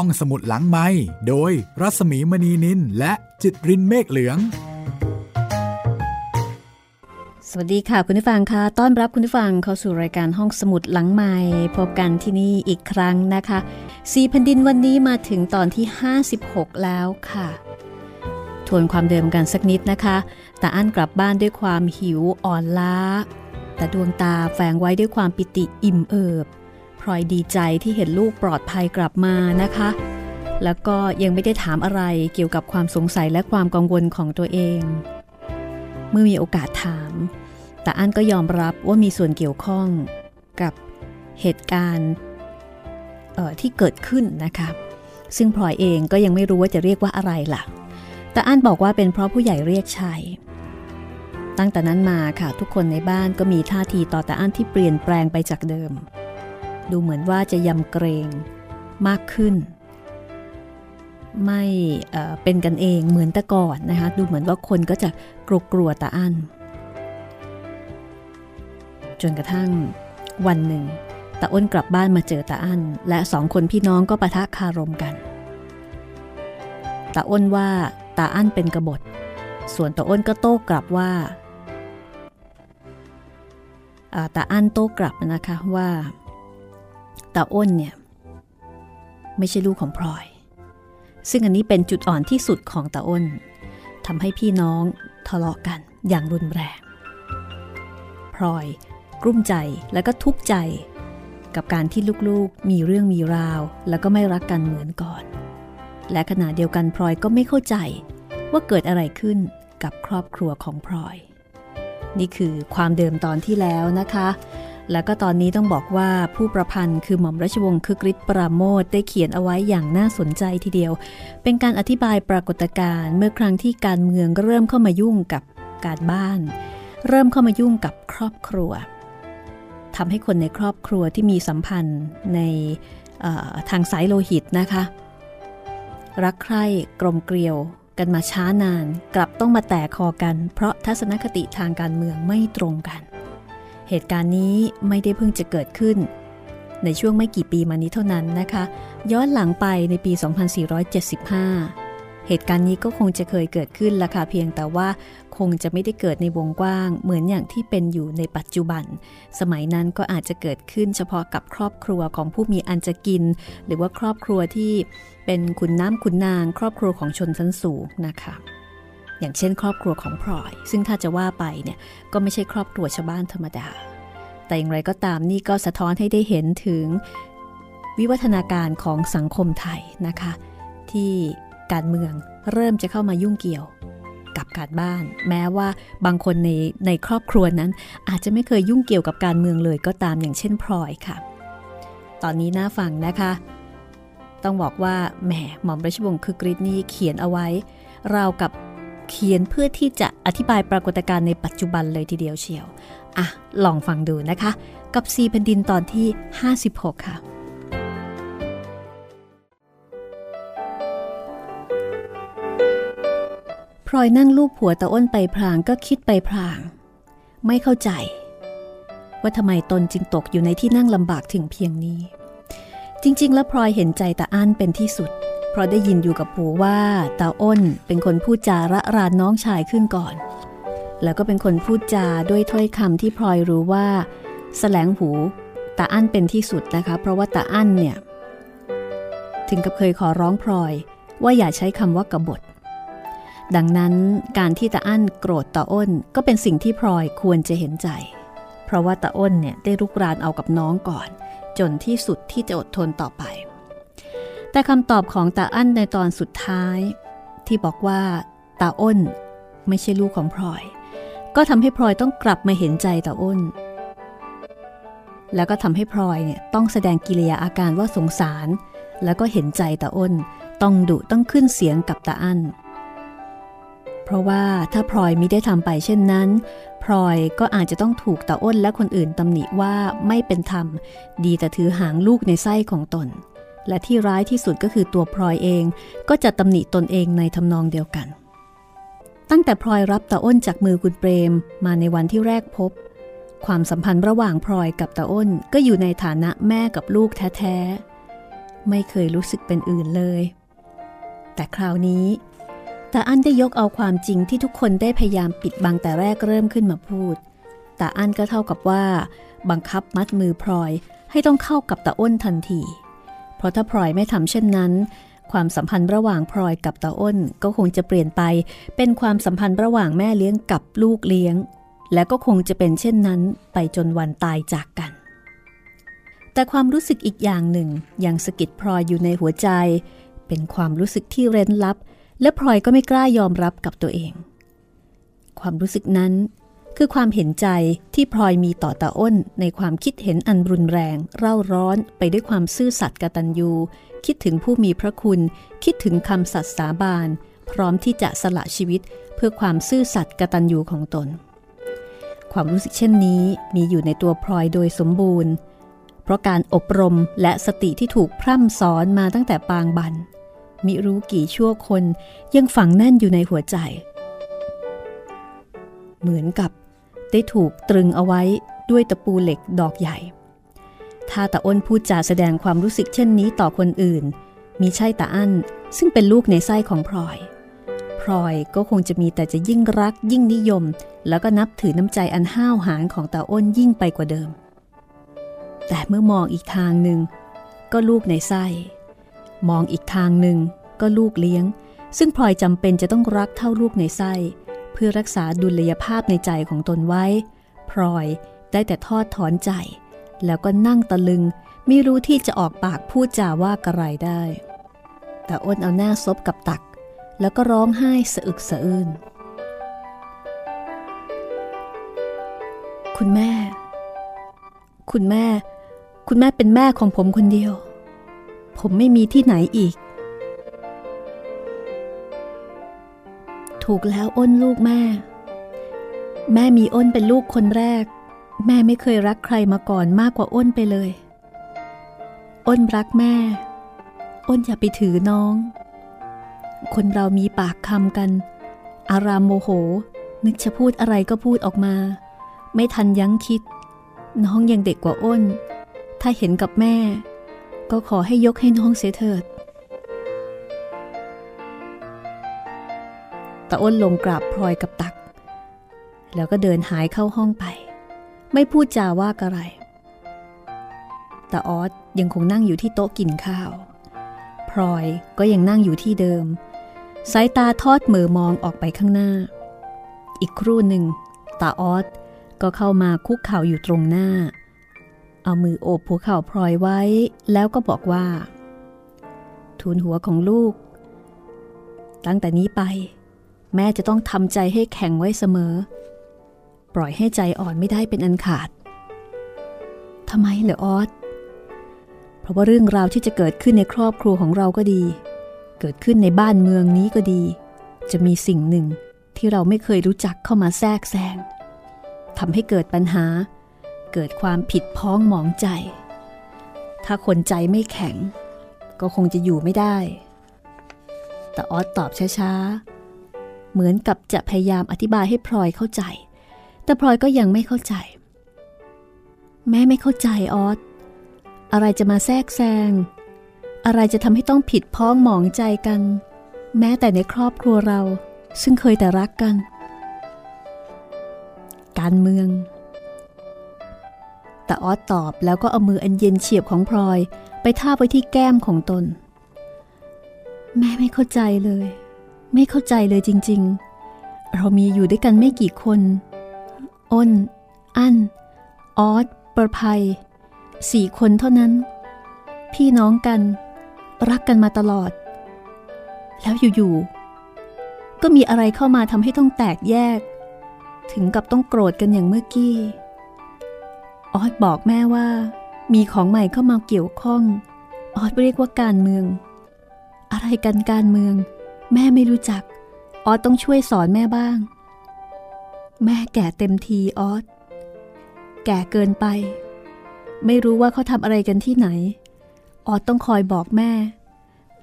ห้องสมุดหลังไม้โดยรัสมีมณีนินและจิตรินเมฆเหลือง สวัสดีค่ะคุณผู้ฟังค่ะต้อนรับคุณผู้ฟังเข้าสู่รายการห้องสมุดหลังไม้พบกันที่นี่อีกครั้งนะคะสีแผ่นดินวันนี้มาถึงตอนที่ 56 แล้วค่ะ ทวนความเดิมกันสักนิดนะคะแต่อั้นกลับบ้านด้วยความหิวอ่อนล้า แต่ดวงตาแฝงไว้ด้วยความปิติอิ่มเอิบ ลอยดีใจที่เห็นลูกปลอดภัยกลับมานะคะ แล้วก็ยังไม่ได้ถามอะไรเกี่ยวกับความสงสัยและความกังวลของตัวเอง เมื่อมีโอกาสถาม แต่อันก็ยอมรับว่ามีส่วนเกี่ยวข้องกับเหตุการณ์ที่เกิดขึ้นนะคะซึ่งพลอยเองก็ยังไม่รู้ว่าจะเรียกว่าอะไรล่ะ แต่อันบอกว่าเป็นเพราะผู้ใหญ่เรียกชัยตั้งแต่นั้นมาค่ะทุกคนในบ้านก็มีท่าทีต่อแต่อั้นที่เปลี่ยนแปลงไปจากเดิม ดูเหมือนว่าจะยำเกรงมากขึ้น ไม่เป็นกันเองเหมือนแต่ก่อนนะคะดูเหมือนว่าคนก็จะกลัวกลัวตาอั้นจนกระทั่งวันหนึ่งตาอ้นกลับบ้านมาเจอตาอั้นและสองคนพี่น้องก็ปะทะคารมกันตาอ้นว่าตาอั้นเป็นกบฏ ส่วนตาอ้นก็โต้กลับว่าตาอั้นโต้กลับนะคะว่า ตาอ้นเนี่ยไม่ใช่ลูกของพลอย ซึ่งอันนี้เป็นจุดอ่อนที่สุดของตาอ้นทำให้พี่น้องทะเลาะกันอย่างรุนแรง พลอยกลุ้มใจและก็ทุกข์ใจ กับการที่ลูกๆมีเรื่องมีราว แล้วก็ไม่รักกันเหมือนก่อน และขณะเดียวกันพลอยก็ไม่เข้าใจว่าเกิดอะไรขึ้นกับครอบครัวของพลอย นี่คือความเดิมตอนที่แล้วนะคะ แล้วก็ตอนนี้ต้องบอกว่าผู้ประพันธ์คือหม่อมราชวงศ์คึกฤทธิ์ปราโมทได้เขียนเอาไว้อย่างน่าสนใจทีเดียว เป็นการอธิบายปรากฏการณ์เมื่อครั้งที่การเมืองเริ่มเข้ามายุ่งกับการบ้าน เริ่มเข้ามายุ่งกับครอบครัวทำให้คนในครอบครัวที่มีสัมพันธ์ในทางสายโลหิตนะคะ รักใคร่กลมเกลียวกันมาช้านาน กลับต้องมาแตกคอกัน เพราะทัศนคติทางการเมืองไม่ตรงกัน เหตุการณ์นี้ไม่ได้เพิ่งจะเกิดขึ้น ในช่วงไม่กี่ปีมานี้เท่านั้นนะคะ ย้อนหลังไปในปี 2475 เหตุการณ์นี้ก็คงจะเคยเกิดขึ้นละค่ะเพียงแต่ว่าคงจะไม่ได้เกิดในวงกว้าง เหมือนอย่างที่เป็นอยู่ในปัจจุบัน สมัยนั้นก็อาจจะเกิดขึ้นเฉพาะกับครอบครัวของผู้มีอันจะกิน หรือว่าครอบครัวที่เป็นขุนน้ำขุนนาง ครอบครัวของชนชั้นสูงนะคะ อย่างเช่น ครอบครัวของพลอย ซึ่งถ้าจะว่าไปเนี่ยก็ไม่ใช่ครอบครัวชาวบ้านธรรมดา แต่อย่างไรก็ตามนี่ก็สะท้อนให้ได้เห็นถึงวิวัฒนาการของสังคมไทยนะคะ ที่การเมืองเริ่มจะเข้ามายุ่งเกี่ยวกับการบ้าน แม้ว่าบางคนในในครอบครัวนั้น อาจจะไม่เคยยุ่งเกี่ยวกับการเมืองเลยก็ตามอย่างเช่นพลอยค่ะ ตอนนี้น่าฟังนะคะ ต้องบอกว่าแหมหม่อมราชวงศ์คือกริชนี่เขียนเอาไว้ ราวกับ เขียนเพื่อที่จะอธิบายปรากฏการณ์ในปัจจุบันเลยทีเดียวเชียว อะ ลองฟังดูนะคะ กับซีแผ่นดินตอนที่ 56 ค่ะพลอยนั่งลูบหัวตาอ้นไปพลางก็คิดไปพลาง ไม่เข้าใจ ว่าทำไมตนจึงตกอยู่ในที่นั่งลำบากถึงเพียงนี้ จริง ๆ แล้วพลอยเห็นใจตาอั้นเป็นที่สุด ราะได้ยินอยู่กับหูว่าตาอ้นเป็นคนพูดจาระรานน้องชายขึ้นก่อน แล้วก็เป็นคนพูดจาด้วยถ้อยคำที่พลอยรู้ว่าแสลงหูตาอั้นเป็นที่สุดนะคะ เพราะว่าตาอั้นเนี่ย ถึงกับเคยขอร้องพลอยว่าอย่าใช้คำว่ากบฏ ดังนั้นการที่ตาอั้นโกรธตาอ้นก็เป็นสิ่งที่พลอยควรจะเห็นใจ เพราะว่าตาอ้นเนี่ยได้รุกรานเอากับน้องก่อน จนที่สุดที่จะอดทนต่อไป แต่คำตอบของตาอั้นในตอนสุดท้าย ที่บอกว่าตาอ้น ไม่ใช่ลูกของพลอย ก็ทำให้พลอยต้องกลับมาเห็นใจตาอ้น แล้วก็ทำให้พลอยเนี่ยต้องแสดงกิริยาอาการว่าสงสาร แล้วก็เห็นใจตาอ้น ต้องดุต้องขึ้นเสียงกับตาอั้นเพราะว่าถ้าพลอยมิได้ทำไปเช่นนั้นพลอยก็อาจจะต้องถูกตาอ้นและคนอื่นตำหนิว่าไม่เป็นธรรม ดีแต่ถือหางลูกในไส้ของตน และที่ร้ายที่สุดก็คือตัวพลอยเองก็จะตำหนิตนเองในทำนองเดียวกัน ตั้งแต่พลอยรับตาอ้นจากมือคุณเปรมมาในวันที่แรกพบ ความสัมพันธ์ระหว่างพลอยกับตาอ้นก็อยู่ในฐานะแม่กับลูกแท้ๆ ไม่เคยรู้สึกเป็นอื่นเลย แต่คราวนี้ตาอั้นได้ยกเอาความจริงที่ทุกคนได้พยายามปิดบังแต่แรกเริ่มขึ้นมาพูดตาอั้นก็เท่ากับว่า บังคับมัดมือพลอยให้ต้องเข้ากับตาอ้นทันที ราะถ้าพลอยไม่ทำเช่นนั้น ความสัมพันธ์ระหว่างพลอยกับตาอ้นก็คงจะเปลี่ยนไป เป็นความสัมพันธ์ระหว่างแม่เลี้ยงกับลูกเลี้ยง และก็คงจะเป็นเช่นนั้นไปจนวันตายจากกัน แต่ความรู้สึกอีกอย่างหนึ่งยังสะกิดพลอยอยู่ในหัวใจ เป็นความรู้สึกที่เร้นลับ และพลอยก็ไม่กล้ายอมรับกับตัวเอง ความรู้สึกนั้น คือความเห็นใจที่พลอยมีต่อตาอ้นในความคิดเห็นอันรุนแรง เร่าร้อนไปด้วยความซื่อสัตย์กตัญญู คิดถึงผู้มีพระคุณ คิดถึงคำสัตย์สาบาน พร้อมที่จะสละชีวิตเพื่อความซื่อสัตย์กตัญญูของตน ความรู้สึกเช่นนี้มีอยู่ในตัวพลอยโดยสมบูรณ์ เพราะการอบรมและสติที่ถูกพร่ำสอนมาตั้งแต่ปางบันมิรู้กี่ชั่วคนยังฝังแน่นอยู่ในหัวใจ เหมือนกับ ได้ถูกตรึงเอาไว้ด้วยตะปูเหล็กดอกใหญ่ ถ้าตาอ้นพูดจาแสดงความรู้สึกเช่นนี้ต่อคนอื่น มีใช่ตาอั้นซึ่งเป็นลูกในไส้ของพลอย พลอยก็คงจะมีแต่จะยิ่งรักยิ่งนิยม แล้วก็นับถือน้ำใจอันห้าวหาญของตาอ้นยิ่งไปกว่าเดิม แต่เมื่อมองอีกทางหนึ่งก็ลูกในไส้ มองอีกทางหนึ่งก็ลูกเลี้ยง ซึ่งพลอยจำเป็นจะต้องรักเท่าลูกในไส้ เพื่อรักษาดุลยภาพในใจของตนไว้ พลอยได้แต่ทอดถอนใจ แล้วก็นั่งตะลึง ไม่รู้ที่จะออกปากพูดจาว่ากระไรได้ แต่อ้นเอาหน้าซบกับตัก แล้วก็ร้องไห้สะอึกสะอื้นคุณแม่ คุณแม่ คุณแม่เป็นแม่ของผมคนเดียว ผมไม่มีที่ไหนอีก ถูกแล้วอ้นลูกแม่ แม่มีอ้นเป็นลูกคนแรก แม่ไม่เคยรักใครมาก่อนมากกว่าอ้นไปเลย อ้นรักแม่ อ้นอย่าไปถือน้อง คนเรามีปากคำกัน อารามโมโห นึกจะพูดอะไรก็พูดออกมา ไม่ทันยั้งคิด น้องยังเด็กกว่าอ้น ถ้าเห็นกับแม่ ก็ขอให้ยกให้น้องเสียเถิด ตาอ้นลงกราบพลอยกับตัก แล้วก็เดินหายเข้าห้องไป ไม่พูดจาว่าอะไรตาออสยังคงนั่งอยู่ที่โต๊ะกินข้าว พลอยก็ยังนั่งอยู่ที่เดิม สายตาทอดมือมองออกไปข้างหน้า อีกครู่หนึ่งตาออสก็เข้ามาคุกเข่าอยู่ตรงหน้า เอามือโอบหัวเข่าพลอยไว้แล้วก็บอกว่า ทูลหัวของลูก ตั้งแต่นี้ไป แม่จะต้องทำใจให้แข็งไว้เสมอ ปล่อยให้ใจอ่อนไม่ได้เป็นอันขาดทำไมเหรอออสเพราะว่าเรื่องราวที่จะเกิดขึ้นในครอบครัวของเราก็ดี เกิดขึ้นในบ้านเมืองนี้ก็ดี จะมีสิ่งหนึ่งที่เราไม่เคยรู้จักเข้ามาแทรกแซงทำให้เกิดปัญหา เกิดความผิดพ้องหมองใจ ถ้าคนใจไม่แข็ง ก็คงจะอยู่ไม่ได้ แต่ออสตอบช้าๆ เหมือนกับจะพยายามอธิบายให้พลอยเข้าใจ แต่พลอยก็ยังไม่เข้าใจ แม่ไม่เข้าใจออสอะไรจะมาแทรกแซง อะไรจะทำให้ต้องผิดพ้องหมองใจกัน แม้แต่ในครอบครัวเรา ซึ่งเคยแต่รักกัน การเมือง แต่ออสตอบแล้วก็เอามืออันเย็นเฉียบของพลอย ไปทาบไว้ที่แก้มของตน แม่ไม่เข้าใจเลย ไม่เข้าใจเลยจริง ๆ เรามีอยู่ด้วยกันไม่กี่คน อ้น อั้น ออสประภัย สี่คนเท่านั้น พี่น้องกัน รักกันมาตลอด แล้วอยู่ๆ ก็มีอะไรเข้ามาทำให้ต้องแตกแยก ถึงกับต้องโกรธกันอย่างเมื่อกี้ ออสบอกแม่ว่า มีของใหม่เข้ามาเกี่ยวข้อง ออสเรียกว่าการเมือง อะไรกันการเมือง แม่ไม่รู้จัก ออสต้องช่วยสอนแม่บ้าง แม่แก่เต็มทีออส แก่เกินไป ไม่รู้ว่าเขาทำอะไรกันที่ไหน ออสต้องคอยบอกแม่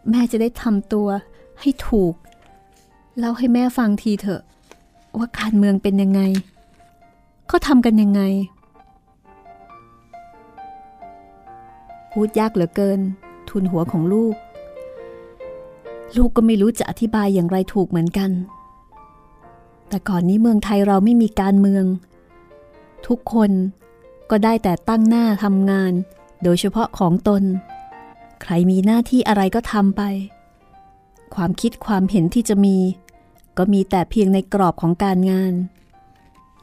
แม่จะได้ทำตัวให้ถูก เล่าให้แม่ฟังทีเถอะ ว่าการเมืองเป็นยังไง เขาทำกันยังไง พูดยากเหลือเกิน ทุนหัวของลูก ลูกก็ไม่รู้จะอธิบายอย่างไรถูกเหมือนกัน แต่ก่อนนี้เมืองไทยเราไม่มีการเมือง ทุกคนก็ได้แต่ตั้งหน้าทำงาน โดยเฉพาะของตน ใครมีหน้าที่อะไรก็ทำไป ความคิดความเห็นที่จะมี ก็มีแต่เพียงในกรอบของการงาน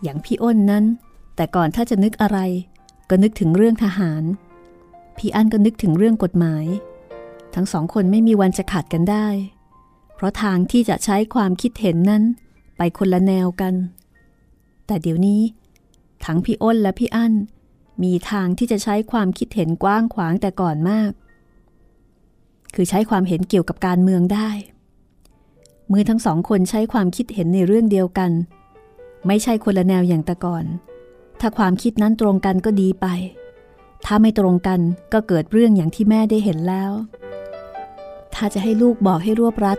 อย่างพี่อ้นนั้น แต่ก่อนถ้าจะนึกอะไร ก็นึกถึงเรื่องทหาร พี่อั้นก็นึกถึงเรื่องกฎหมาย ทั้งสองคนไม่มีวันจะขัดกันได้ เพราะทางที่จะใช้ความคิดเห็นนั้นไปคนละแนวกัน แต่เดี๋ยวนี้ทั้งพี่อ้นและพี่อั้นมีทางที่จะใช้ความคิดเห็นกว้างขวางแต่ก่อนมาก คือใช้ความเห็นเกี่ยวกับการเมืองได้ มือทั้งสองคนใช้ความคิดเห็นในเรื่องเดียวกัน ไม่ใช่คนละแนวอย่างแต่ก่อน ถ้าความคิดนั้นตรงกันก็ดีไป ถ้าไม่ตรงกันก็เกิดเรื่องอย่างที่แม่ได้เห็นแล้ว ถ้าจะให้ลูกบอกให้รวบรัด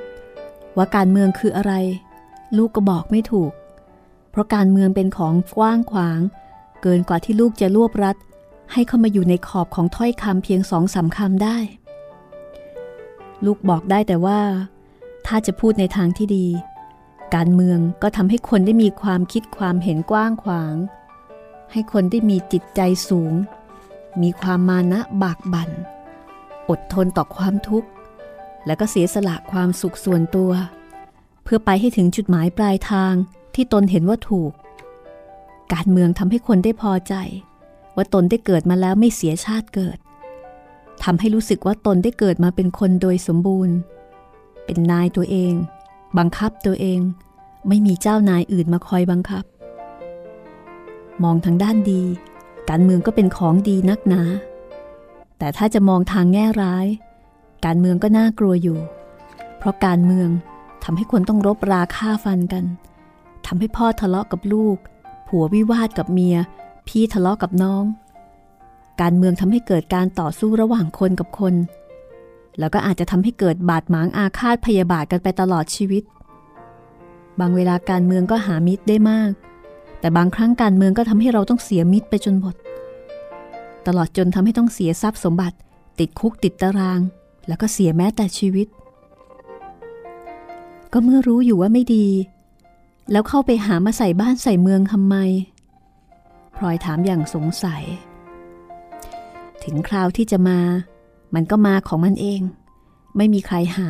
ว่าการเมืองคืออะไร ลูกก็บอกไม่ถูก เพราะการเมืองเป็นของกว้างขวาง เกินกว่าที่ลูกจะรวบรัด ให้เข้ามาอยู่ในขอบของถ้อยคำเพียงสองสาคำได้ ลูกบอกได้แต่ว่า ถ้าจะพูดในทางที่ดี การเมืองก็ทำให้คนได้มีความคิดความเห็นกว้างขวาง ให้คนได้มีจิตใจสูง มีความมานะบากบัน่น อดทนต่อความทุกข์ และก็เสียสละความสุขส่วนตัว เพื่อไปให้ถึงจุดหมายปลายทางที่ตนเห็นว่าถูก การเมืองทำให้คนได้พอใจ ว่าตนได้เกิดมาแล้วไม่เสียชาติเกิดทำให้รู้สึกว่าตนได้เกิดมาเป็นคนโดยสมบูรณ์ เป็นนายตัวเอง บังคับตัวเอง ไม่มีเจ้านายอื่นมาคอยบังคับ มองทางด้านดี การเมืองก็เป็นของดีนักหนา แต่ถ้าจะมองทางแง่ร้าย การเมืองก็น่ากลัวอยู่ เพราะการเมืองทำให้คนต้องรบราฆ่าฟันกันทำให้พ่อทะเลาะกับลูก ผัววิวาทกับเมีย พี่ทะเลาะกับน้อง การเมืองทำให้เกิดการต่อสู้ระหว่างคนกับคน แล้วก็อาจจะทำให้เกิดบาดหมางอาฆาตพยาบาทกันไปตลอดชีวิต บางเวลาการเมืองก็หามิตรได้มาก แต่บางครั้งการเมืองก็ทำให้เราต้องเสียมิตรไปจนหมด ตลอดจนทำให้ต้องเสียทรัพย์สมบัติ ติดคุกติดตาราง แล้วก็เสียแม้แต่ชีวิต ก็เมื่อรู้อยู่ว่าไม่ดี แล้วเข้าไปหามาใส่บ้านใส่เมืองทำไมพลอยถามอย่างสงสัย ถึงคราวที่จะมา มันก็มาของมันเอง ไม่มีใครหา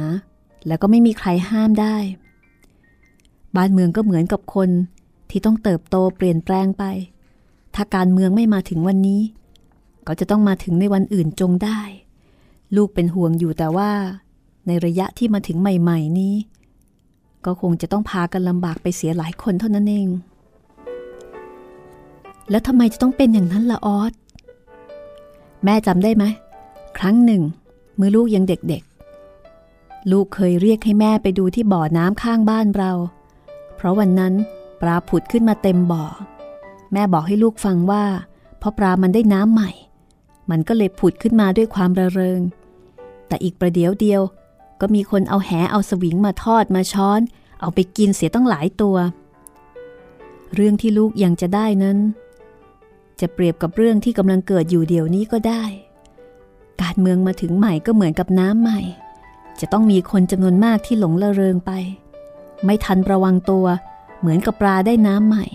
แล้วก็ไม่มีใครห้ามได้ บ้านเมืองก็เหมือนกับคนที่ต้องเติบโตเปลี่ยนแปลงไป ถ้าการเมืองไม่มาถึงวันนี้ ก็จะต้องมาถึงในวันอื่นจงได้ ลูกเป็นห่วงอยู่แต่ว่า ในระยะที่มาถึงใหม่ ๆ นี้ ก็คงจะต้องพากันลำบากไปเสียหลายคนเท่านั้นเอง แล้วทำไมจะต้องเป็นอย่างนั้นละออสแม่จำได้ไหม ครั้งหนึ่ง เมื่อลูกยังเด็กๆ ลูกเคยเรียกให้แม่ไปดูที่บ่อน้ำข้างบ้านเรา เพราะวันนั้นปลาผุดขึ้นมาเต็มบ่อ แม่บอกให้ลูกฟังว่า เพราะปลามันได้น้ำใหม่ มันก็เลยผุดขึ้นมาด้วยความระเริง แต่อีกประเดี๋ยวเดียว ก็มีคนเอาแหเอาสวิงมาทอดมาช้อน เอาไปกินเสียตั้งหลายตัว เรื่องที่ลูกยังจะได้นั้น จะเปรียบกับเรื่องที่กำลังเกิดอยู่เดี๋ยวนี้ก็ได้ การเมืองมาถึงใหม่ก็เหมือนกับน้ำใหม่ จะต้องมีคนจำนวนมากที่หลงละเริงไป ไม่ทันระวังตัวเหมือนกับปลาได้น้ำใหม่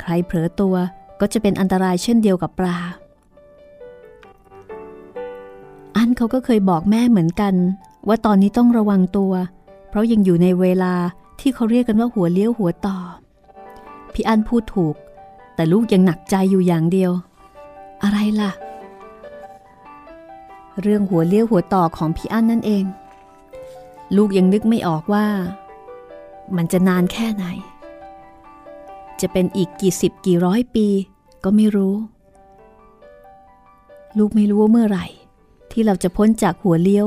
ใครเผลอตัวก็จะเป็นอันตรายเช่นเดียวกับปลา เขาก็เคยบอกแม่เหมือนกัน ว่าตอนนี้ต้องระวังตัว เพราะยังอยู่ในเวลาที่เขาเรียกกันว่าหัวเลี้ยวหัวต่อ พี่อันพูดถูก แต่ลูกยังหนักใจอยู่อย่างเดียว อะไรล่ะ เรื่องหัวเลี้ยวหัวต่อของพี่อันนั่นเอง ลูกยังนึกไม่ออกว่า มันจะนานแค่ไหน จะเป็นอีกกี่สิบกี่ร้อยปี ก็ไม่รู้ ลูกไม่รู้ว่าเมื่อไหร่ ที่เราจะพ้นจากหัวเลี้ยว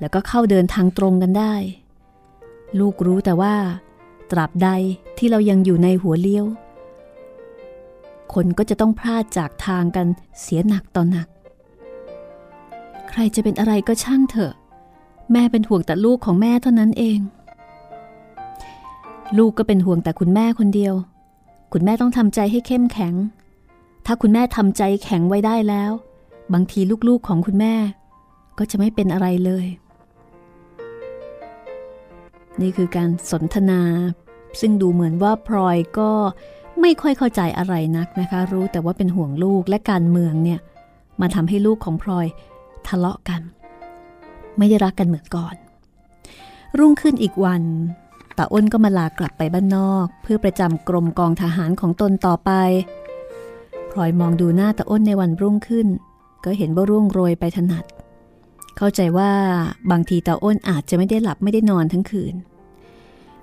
แล้วก็เข้าเดินทางตรงกันได้ ลูกรู้แต่ว่า ตราบใดที่เรายังอยู่ในหัวเลี้ยว คนก็จะต้องพลาดจากทางกันเสียหนักต่อหนัก ใครจะเป็นอะไรก็ช่างเถอะ แม่เป็นห่วงแต่ลูกของแม่เท่านั้นเอง ลูกก็เป็นห่วงแต่คุณแม่คนเดียว คุณแม่ต้องทำใจให้เข้มแข็ง ถ้าคุณแม่ทำใจแข็งไว้ได้แล้ว บางทีลูกๆของคุณแม่ ก็จะไม่เป็นอะไรเลย นี่คือการสนทนา ซึ่งดูเหมือนว่าพลอยก็ไม่ค่อยเข้าใจอะไรนักนะคะ รู้แต่ว่าเป็นห่วงลูกและการเมืองเนี่ย มาทำให้ลูกของพลอยทะเลาะกัน ไม่ได้รักกันเหมือนก่อน รุ่งขึ้นอีกวันตาอ้นก็มาลากลับไปบ้านนอก เพื่อประจำกรมกองทหารของตนต่อไปพลอยมองดูหน้าตาอ้นในวันรุ่งขึ้น ก็เห็นว่าร่วงโรยไปถนัด เข้าใจว่าบางทีตาอ้นอาจจะไม่ได้หลับไม่ได้นอนทั้งคืน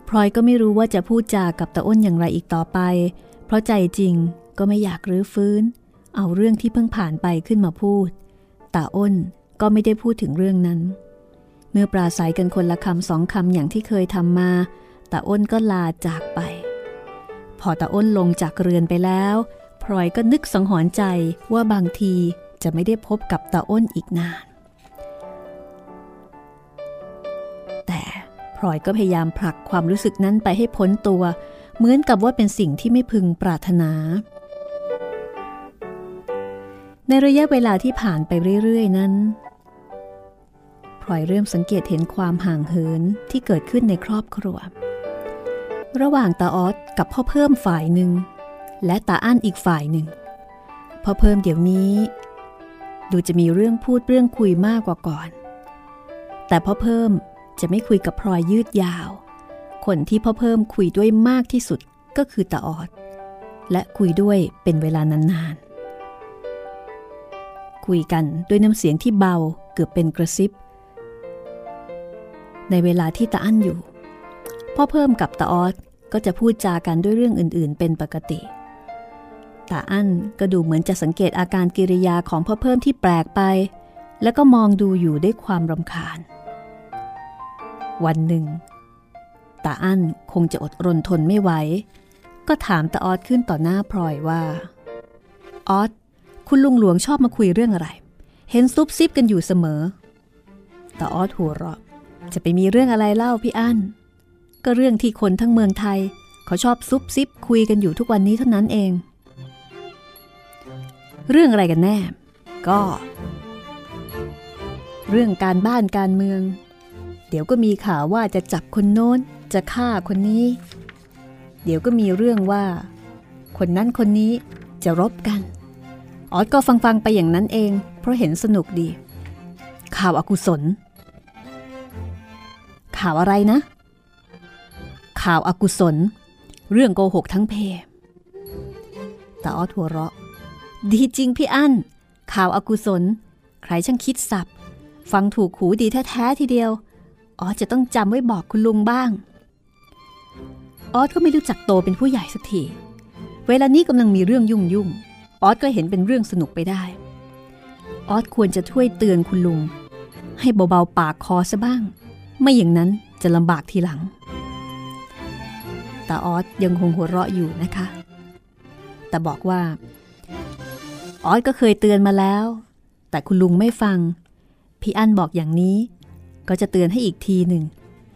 พลอยก็ไม่รู้ว่าจะพูดจากับตาอ้นอย่างไรอีกต่อไป เพราะใจจริงก็ไม่อยากรื้อฟื้น เอาเรื่องที่เพิ่งผ่านไปขึ้นมาพูดตาอ้นก็ไม่ได้พูดถึงเรื่องนั้น เมื่อปราศัยกันคนละคำสองคำอย่างที่เคยทำมาตาอ้นก็ลาจากไป พอตาอ้นลงจากเรือนไปแล้วพลอยก็นึกสังหรณ์ใจว่าบางที จะไม่ได้พบกับตาอ้นอีกนาน แต่พลอยก็พยายามผลักความรู้สึกนั้นไปให้พ้นตัว เหมือนกับว่าเป็นสิ่งที่ไม่พึงปรารถนา ในระยะเวลาที่ผ่านไปเรื่อยๆนั้นพลอยเริ่มสังเกตเห็นความห่างเหินที่เกิดขึ้นในครอบครัว ระหว่างตาออสกับพ่อเพิ่มฝ่ายหนึ่งและตาอั้นอีกฝ่ายหนึ่งพ่อเพิ่มเดี๋ยวนี้ ดูจะมีเรื่องพูดเรื่องคุยมากกว่าก่อน แต่พ่อเพิ่มจะไม่คุยกับพลอยยืดยาว คนที่พ่อเพิ่มคุยด้วยมากที่สุดก็คือตาออด และคุยด้วยเป็นเวลานานๆคุยกันด้วยน้ำเสียงที่เบาเกือบเป็นกระซิบ ในเวลาที่ตาอั้นอยู่ พ่อเพิ่มกับตาออดก็จะพูดจากันด้วยเรื่องอื่น ๆ เป็นปกติ ตาอั้นก็ดูเหมือนจะสังเกตอาการกิริยาของพ่อเพิ่มที่แปลกไป แล้วก็มองดูอยู่ด้วยความรำคาญ วันหนึ่ง ตาอั้นคงจะอดรนทนไม่ไหว ก็ถามตาออดขึ้นต่อหน้าพลอยว่า ออดคุณลุงหลวงชอบมาคุยเรื่องอะไร เห็นซุบซิบกันอยู่เสมอตาออดหัวเราะ จะไปมีเรื่องอะไรเล่าพี่อั้น ก็เรื่องที่คนทั้งเมืองไทย เขาชอบซุบซิบคุยกันอยู่ทุกวันนี้เท่านั้นเอง เรื่องอะไรกันแน่ ก็ เรื่องการบ้านการเมือง เดี๋ยวก็มีข่าวว่าจะจับคนโน้น จะฆ่าคนนี้ เดี๋ยวก็มีเรื่องว่า คนนั้นคนนี้จะรบกันออดก็ฟังๆไปอย่างนั้นเอง เพราะเห็นสนุกดี ข่าวอากุศล ข่าวอะไรนะ ข่าวอากุศล เรื่องโกหกทั้งเพแต่ออดหัวเราะ ดีจริงพี่อั้นข่าวอากุศล ใครช่างคิดสับ ฟังถูกหูดีแท้ๆทีเดียว ออสจะต้องจำไว้บอกคุณลุงบ้าง ออสก็ไม่รู้จักโตเป็นผู้ใหญ่สักที เวลานี้กำลังมีเรื่องยุ่งยุ่งออสก็เห็นเป็นเรื่องสนุกไปได้ ออสควรจะช่วยเตือนคุณลุง ให้เบาๆปากคอซะบ้าง ไม่อย่างนั้นจะลำบากทีหลัง แต่ออสยังคงหัวเราะอยู่นะคะ แต่บอกว่า ออสก็เคยเตือนมาแล้ว แต่คุณลุงไม่ฟัง พี่อั้นบอกอย่างนี้ ก็จะเตือนให้อีกทีหนึ่ง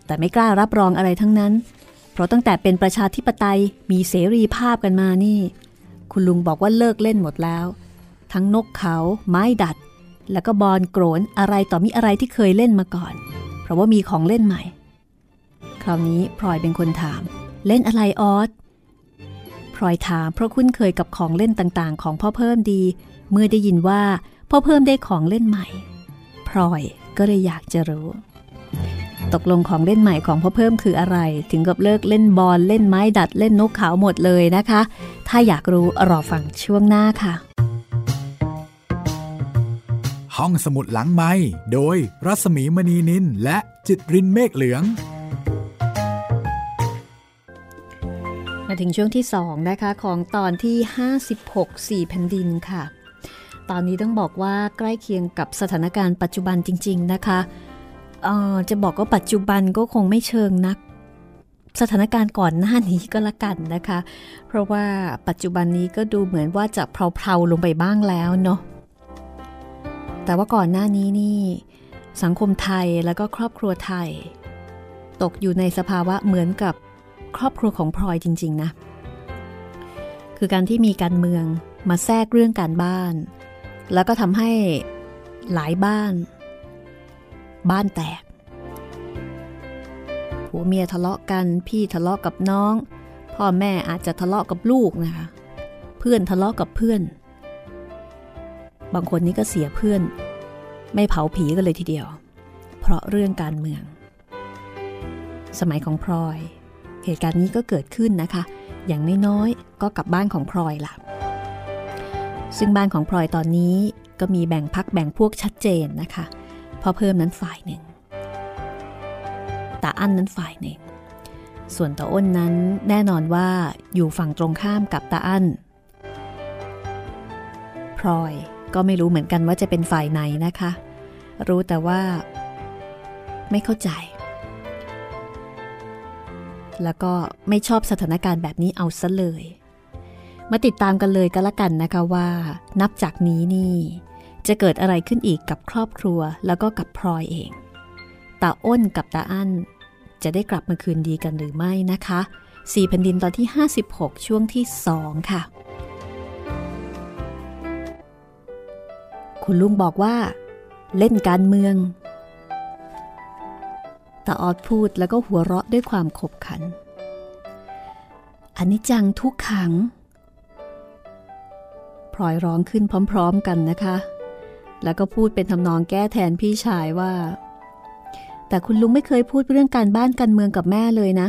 แต่ไม่กล้ารับรองอะไรทั้งนั้น เพราะตั้งแต่เป็นประชาธิปไตยมีเสรีภาพกันมานี่ คุณลุงบอกว่าเลิกเล่นหมดแล้ว ทั้งนกเขาไม้ดัด แล้วก็บอลโกรนอะไรต่อมีอะไรที่เคยเล่นมาก่อน เพราะว่ามีของเล่นใหม่ คราวนี้พลอยเป็นคนถาม เล่นอะไรออส ลอยถามเพราะคุ้นเคยกับของเล่นต่างๆ ของพ่อเพิ่มดี เมื่อได้ยินว่าพ่อเพิ่มได้ของเล่นใหม่พลอยก็เลยอยากจะรู้ ตกลงของเล่นใหม่ของพ่อเพิ่มคืออะไร ถึงกับเลิกเล่นบอลเล่นไม้ดัดเล่นนกขาวหมดเลยนะคะ ถ้าอยากรู้รอฟังช่วงหน้าค่ะ ห้องสมุดหลังไม้โดยรัสมีมณีนินและจิตรินเมฆเหลือง มาถึงช่วงที่ 2 นะคะ ของตอนที่ 56 4แผ่นดินค่ะ ตอนนี้ต้องบอกว่าใกล้เคียงกับสถานการณ์ปัจจุบันจริง ๆ นะคะจะบอกว่าปัจจุบันก็คงไม่เชิงนัก สถานการณ์ก่อนหน้านี้ก็แล้วกันนะคะ เพราะว่าปัจจุบันนี้ก็ดูเหมือนว่าจะเพลาๆลงไปบ้างแล้วเนาะแต่ว่าก่อนหน้านี้นี่ สังคมไทยแล้วก็ครอบครัวไทย ตกอยู่ในสภาวะเหมือนกับ ครอบครัวของพลอยจริง ๆ นะ คือการที่มีการเมืองมาแทรกเรื่องการบ้าน แล้วก็ทำให้หลายบ้าน บ้านแตกผัวเมียทะเลาะกันพี่ทะเลาะกับน้อง พ่อแม่อาจจะทะเลาะกับลูกนะคะ เพื่อนทะเลาะกับเพื่อน บางคนนี่ก็เสียเพื่อน ไม่เผาผีกันเลยทีเดียว เพราะเรื่องการเมือง สมัยของพลอย เหตุการณ์นี้ก็เกิดขึ้นนะคะ อย่างน้อยๆก็กลับบ้านของพลอยล่ะ ซึ่งบ้านของพลอยตอนนี้ก็มีแบ่งพักแบ่งพวกชัดเจนนะคะพอเพิ่มนั้นฝ่ายหนึ่งตาอั้นนั้นฝ่ายหนึ่ง ส่วนตาอ้นนั้นแน่นอนว่าอยู่ฝั่งตรงข้ามกับตาอั้นพลอยก็ไม่รู้เหมือนกันว่าจะเป็นฝ่ายไหนนะคะ รู้แต่ว่า ไม่เข้าใจ แล้วก็ไม่ชอบสถานการณ์แบบนี้เอาซะเลย มาติดตามกันเลยก็แล้วกันนะคะว่า นับจากนี้นี่ จะเกิดอะไรขึ้นอีกกับครอบครัวแล้วก็กับพลอยเองตาอ้นกับตาอั้นจะได้กลับมาคืนดีกันหรือไม่นะคะสี่แผ่นดินตอนที่ 56 ช่วงที่2ค่ะ คุณลุงบอกว่า เล่นการเมือง ตาออดพูดแล้วก็หัวเราะด้วยความขบขัน อันนี้จังทุกขังพลอยร้องขึ้นพร้อมๆกันนะคะ แล้วก็พูดเป็นทำนองแก้แทนพี่ชายว่า แต่คุณลุงไม่เคยพูดเรื่องการบ้านการเมืองกับแม่เลยนะ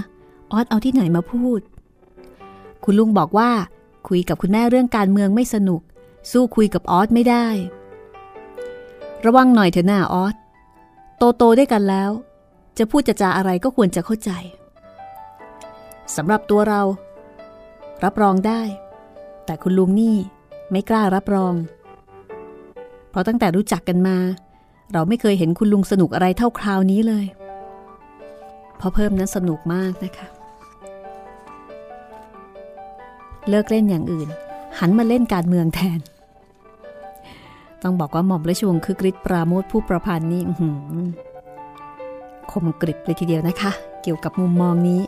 ออสเอาที่ไหนมาพูด คุณลุงบอกว่า คุยกับคุณแม่เรื่องการเมืองไม่สนุก สู้คุยกับออสไม่ได้ ระวังหน่อยเถอะหน้าออสโตโตได้กันแล้ว จะพูดจะจาอะไรก็ควรจะเข้าใจสำหรับตัวเรา รับรองได้ แต่คุณลุงนี่ไม่กล้ารับรอง เพราะตั้งแต่รู้จักกันมา เราไม่เคยเห็นคุณลุงสนุกอะไรเท่าคราวนี้เลยพอเพิ่มนั้นสนุกมากนะคะ เลิกเล่นอย่างอื่น หันมาเล่นการเมืองแทน ต้องบอกว่าหม่อมราชวงศ์คือกริชปราโมทผู้ประพันธ์นี่ คมกริบเลยทีเดียวนะคะ เกี่ยวกับมุมมองนี้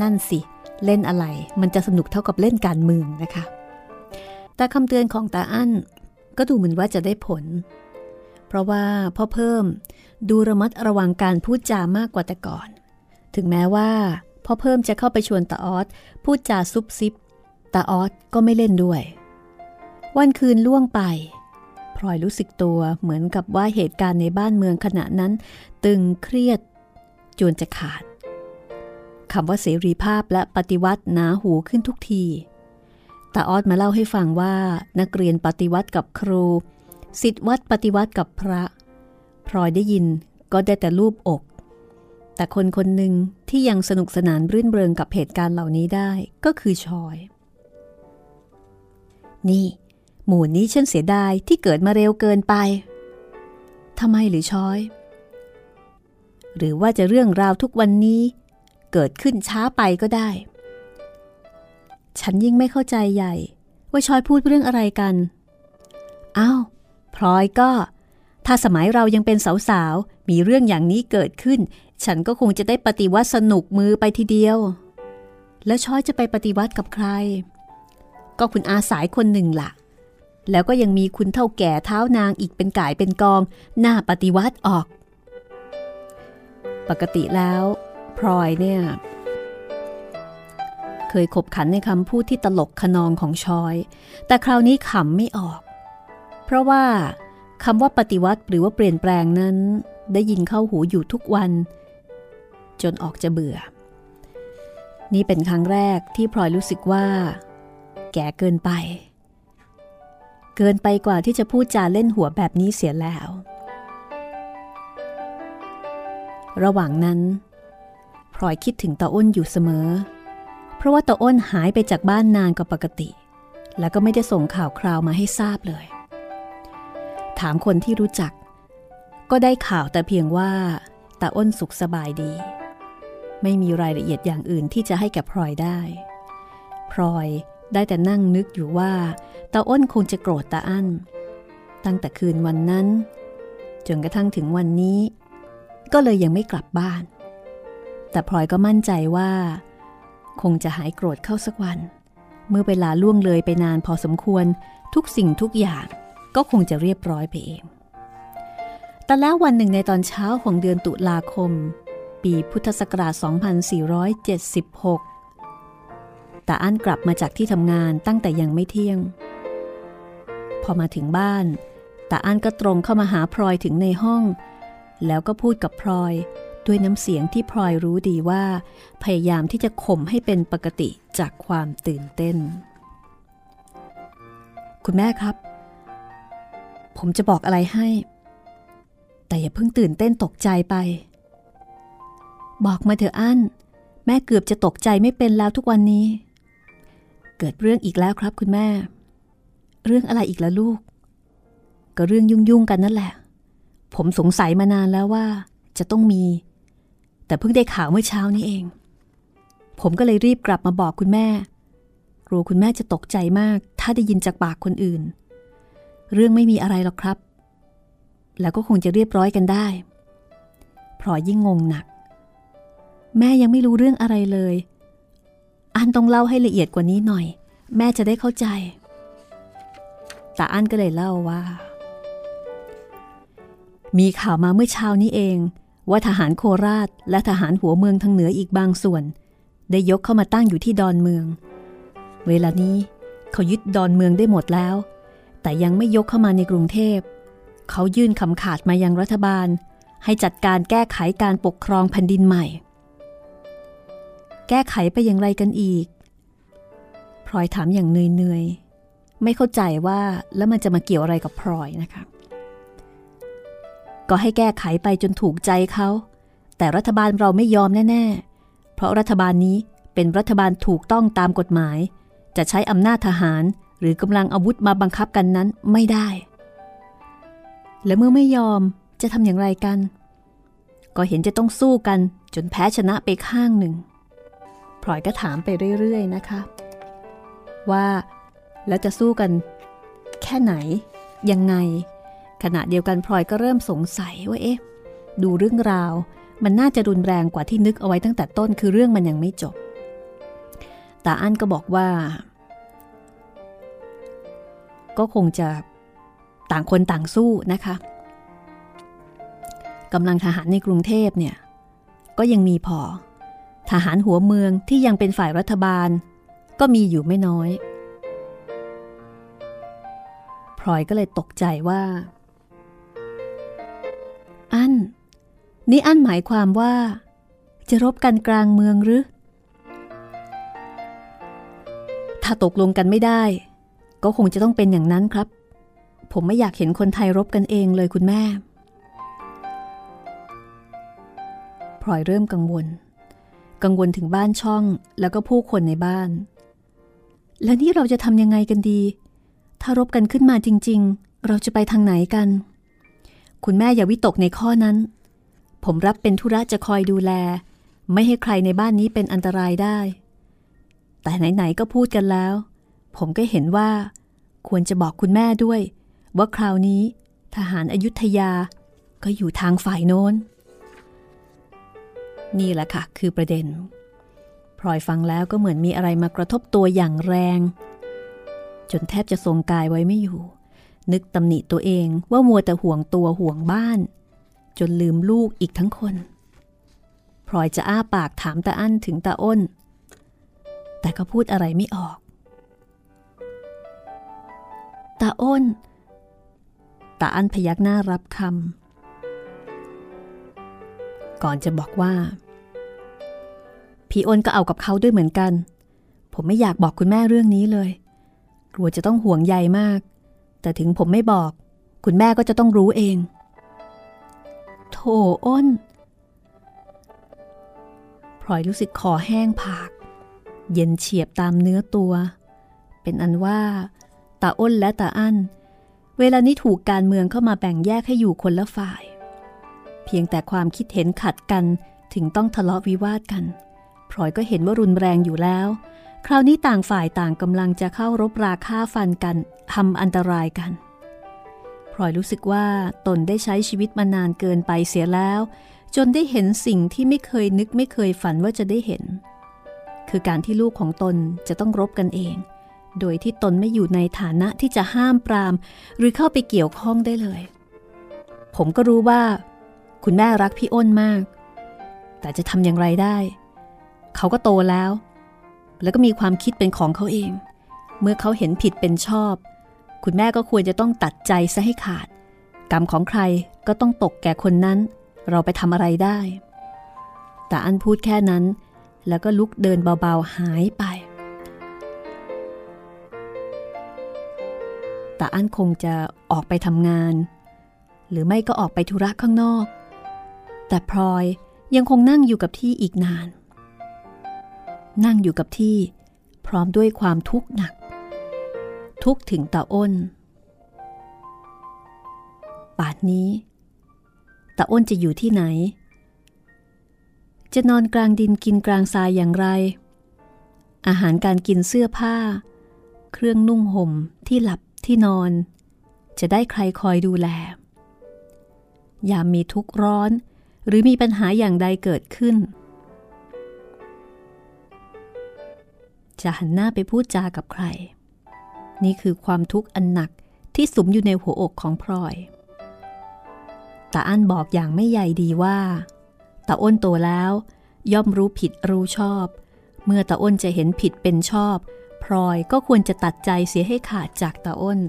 นั่นสิ เล่นอะไร มันจะสนุกเท่ากับเล่นการเมืองนะคะ แต่คำเตือนของตาอั้นก็ดูเหมือนว่าจะได้ผล เพราะว่าพ่อเพิ่มดูระมัดระวังการพูดจามากกว่าแต่ก่อน ถึงแม้ว่าพ่อเพิ่มจะเข้าไปชวนตาออสพูดจาซุบซิบตาออสก็ไม่เล่นด้วย วันคืนล่วงไปพลอยรู้สึกตัวเหมือนกับว่าเหตุการณ์ในบ้านเมืองขณะนั้น ตึงเครียด จนจะขาดคำว่าเสรีภาพและปฏิวัติหนาหูขึ้นทุกทีตาออสมาเล่าให้ฟังว่านักเรียนปฏิวัติกับครูสิทธิวัดปฏิวัติกับพระพลอยได้ยินก็ได้แต่รูปอก แต่คนคนหนึ่งที่ยังสนุกสนานรื่นเริงกับเหตุการณ์เหล่านี้ได้ก็คือชอย นี่ หมู่นี้ฉันเสียดายที่เกิดมาเร็วเกินไปทำไมหรือชอย หรือว่าจะเรื่องราวทุกวันนี้ เกิดขึ้นช้าไปก็ได้ ฉันยิ่งไม่เข้าใจใหญ่ ว่าชอยพูดเรื่องอะไรกันอ้าวพลอยก็ ถ้าสมัยเรายังเป็นสาวๆ มีเรื่องอย่างนี้เกิดขึ้น ฉันก็คงจะได้ปฏิวัติสนุกมือไปทีเดียว แล้วชอยจะไปปฏิวัติกับใคร ก็คุณอาสายคนหนึ่งละ่ะ แล้วก็ยังมีคุณเท่าแก่เท้านางอีกเป็นก่ายเป็นกอง หน้าปฏิวัติออก ปกติแล้วพลอยเนี่ย เคยขบขันในคำพูดที่ตลกขนองของชอย แต่คราวนี้ขำไม่ออก เพราะว่าคำว่าปฏิวัติหรือว่าเปลี่ยนแปลงนั้น ได้ยินเข้าหูอยู่ทุกวัน จนออกจะเบื่อ นี่เป็นครั้งแรกที่พลอยรู้สึกว่า แก่เกินไป เกินไปกว่าที่จะพูดจาเล่นหัวแบบนี้เสียแล้ว ระหว่างนั้นพลอยคิดถึงตาอ้นอยู่เสมอ เพราะว่าตาอ้นหายไปจากบ้านนานกว่าปกติ แล้วก็ไม่ได้ส่งข่าวคราวมาให้ทราบเลย ถามคนที่รู้จัก ก็ได้ข่าวแต่เพียงว่าตาอ้นสุขสบายดี ไม่มีรายละเอียดอย่างอื่นที่จะให้แก่พลอยได้พลอยได้แต่นั่งนึกอยู่ว่าตาอ้นคงจะโกรธตาอั้นตั้งแต่คืนวันนั้น จนกระทั่งถึงวันนี้ ก็เลยยังไม่กลับบ้าน แต่พลอยก็มั่นใจว่า คงจะหายโกรธเข้าสักวัน เมื่อเวลาล่วงเลยไปนานพอสมควรทุกสิ่งทุกอย่างก็คงจะเรียบร้อยไปเอง แต่แล้ววันหนึ่งในตอนเช้าของเดือนตุลาคม ปีพุทธศักราช 2476ตาอั้นกลับมาจากที่ทำงานตั้งแต่ยังไม่เที่ยง พอมาถึงบ้านตาอั้นก็ตรงเข้ามาหาพลอยถึงในห้อง แล้วก็พูดกับพลอย ด้วยน้ำเสียงที่พลอยรู้ดีว่า พยายามที่จะข่มให้เป็นปกติจากความตื่นเต้น คุณแม่ครับ ผมจะบอกอะไรให้ แต่อย่าเพิ่งตื่นเต้นตกใจไป บอกมาเถอะอั้น แม่เกือบจะตกใจไม่เป็นแล้วทุกวันนี้ เกิดเรื่องอีกแล้วครับคุณแม่ เรื่องอะไรอีกละลูก ก็เรื่องยุ่งๆกันนั่นแหละ ผมสงสัยมานานแล้วว่า จะต้องมี แต่เพิ่งได้ข่าวเมื่อเช้านี้เอง ผมก็เลยรีบกลับมาบอกคุณแม่กลัวคุณแม่จะตกใจมาก ถ้าได้ยินจากปากคนอื่น เรื่องไม่มีอะไรหรอกครับ แล้วก็คงจะเรียบร้อยกันได้พลอยยิ่งงงหนัก แม่ยังไม่รู้เรื่องอะไรเลย อันต้องเล่าให้ละเอียดกว่านี้หน่อย แม่จะได้เข้าใจ แต่อันก็เลยเล่าว่า มีข่าวมาเมื่อเช้านี้เอง ว่าทหารโคราชและทหารหัวเมืองทางเหนืออีกบางส่วน ได้ยกเข้ามาตั้งอยู่ที่ดอนเมือง เวลานี้เขายึดดอนเมืองได้หมดแล้ว แต่ยังไม่ยกเข้ามาในกรุงเทพ เขายื่นคำขาดมายังรัฐบาล ให้จัดการแก้ไขการปกครองแผ่นดินใหม่ แก้ไขไปอย่างไรกันอีกพลอยถามอย่างเนื่อยๆไม่เข้าใจว่าแล้วมันจะมาเกี่ยวอะไรกับพลอยนะคะ ก็ให้แก้ไขไปจนถูกใจเขา แต่รัฐบาลเราไม่ยอมแน่ ๆ เพราะรัฐบาลนี้เป็นรัฐบาลถูกต้องตามกฎหมาย จะใช้อำนาจทหารหรือกำลังอาวุธมาบังคับกันนั้นไม่ได้ และเมื่อไม่ยอมจะทำอย่างไรกัน ก็เห็นจะต้องสู้กันจนแพ้ชนะไปข้างหนึ่งพลอยก็ถามไปเรื่อย ๆ นะคะ ว่าแล้วจะสู้กัน แค่ไหน ยังไง ขณะเดียวกันพลอยก็เริ่มสงสัยว่าเอ๊ะ ดูเรื่องราว มันน่าจะรุนแรงกว่าที่นึกเอาไว้ตั้งแต่ต้นคือเรื่องมันยังไม่จบตาอั้นก็บอกว่า ก็คงจะต่างคนต่างสู้นะคะกำลังทหารในกรุงเทพเนี่ย ก็ยังมีพอ ทหารหัวเมืองที่ยังเป็นฝ่ายรัฐบาล ก็มีอยู่ไม่น้อยพลอยก็เลยตกใจว่า อันนี่อันหมายความว่า จะรบกันกลางเมืองหรือ ถ้าตกลงกันไม่ได้ ก็คงจะต้องเป็นอย่างนั้นครับ ผมไม่อยากเห็นคนไทยรบกันเองเลยคุณแม่พลอยเริ่มกังวล กังวลถึงบ้านช่องแล้วก็ผู้คนในบ้าน แล้วนี่เราจะทำยังไงกันดี ถ้ารบกันขึ้นมาจริง ๆ เราจะไปทางไหนกัน คุณแม่อย่าวิตกในข้อนั้น ผมรับเป็นธุระจะคอยดูแล ไม่ให้ใครในบ้านนี้เป็นอันตรายได้ แต่ไหนๆก็พูดกันแล้ว ผมก็เห็นว่า ควรจะบอกคุณแม่ด้วย ว่าคราวนี้ ทหารอายุทยา ก็อยู่ทางฝ่ายโน้น นี่แหละค่ะ คือประเด็นพลอยฟังแล้วก็เหมือนมีอะไรมากระทบตัวอย่างแรง จนแทบจะทรงกายไว้ไม่อยู่ นึกตำหนิตัวเองว่ามัวแต่ห่วงตัวห่วงบ้าน จนลืมลูกอีกทั้งคนพลอยจะอ้าปากถามตาอั้นถึงตาอ้น แต่ก็พูดอะไรไม่ออก ตาอ้น ตาอั้นพยักหน้ารับคำ ก่อนจะบอกว่า พี่อ้นก็เอากับเขาด้วยเหมือนกัน ผมไม่อยากบอกคุณแม่เรื่องนี้เลย กลัวจะต้องห่วงใยมาก แต่ถึงผมไม่บอก คุณแม่ก็จะต้องรู้เอง โถอ้นพลอยรู้สึกคอแห้งผาก เย็นเฉียบตามเนื้อตัว เป็นอันว่าตาอ้นและตาอั้นเวลานี้ถูกการเมืองเข้ามาแบ่งแยกให้อยู่คนละฝ่าย เพียงแต่ความคิดเห็นขัดกันถึงต้องทะเลาะวิวาทกันพลอยก็เห็นว่ารุนแรงอยู่แล้ว คราวนี้ต่างฝ่ายต่างกำลังจะเข้ารบราฆ่าฟันกันทำอันตรายกันพลอยรู้สึกว่าตนได้ใช้ชีวิตมานานเกินไปเสียแล้ว จนได้เห็นสิ่งที่ไม่เคยนึกไม่เคยฝันว่าจะได้เห็น คือการที่ลูกของตนจะต้องรบกันเอง โดยที่ตนไม่อยู่ในฐานะที่จะห้ามปราม หรือเข้าไปเกี่ยวข้องได้เลย ผมก็รู้ว่า คุณแม่รักพี่อ้นมาก แต่จะทำอย่างไรได้ เขาก็โตแล้ว แล้วก็มีความคิดเป็นของเขาเอง เมื่อเขาเห็นผิดเป็นชอบ คุณแม่ก็ควรจะต้องตัดใจซะให้ขาด กรรมของใครก็ต้องตกแก่คนนั้น เราไปทำอะไรได้ แต่อันพูดแค่นั้น แล้วก็ลุกเดินเบาๆหายไปแต่อันคงจะออกไปทำงาน หรือไม่ก็ออกไปธุระข้างนอก แต่พลอยยังคงนั่งอยู่กับที่อีกนาน นั่งอยู่กับที่ พร้อมด้วยความทุกข์หนัก ทุกถึงตาอ้นป่านนี้ตาอ้นจะอยู่ที่ไหน จะนอนกลางดินกินกลางทรายอย่างไร อาหารการกินเสื้อผ้า เครื่องนุ่งห่มที่หลับที่นอน จะได้ใครคอยดูแล ยามมีทุกข์ร้อนหรือมีปัญหาอย่างใดเกิดขึ้น จะหันหน้าไปพูดจากับใคร นี่คือความทุกข์อันหนักที่สุมอยู่ในหัวอกของพลอยตาอั้นบอกอย่างไม่ใหญ่ดีว่าตาอ้นโตแล้ว ย่อมรู้ผิดรู้ชอบ เมื่อตาอ้นจะเห็นผิดเป็นชอบ พลอยก็ควรจะตัดใจเสียให้ขาดจากตาอ้น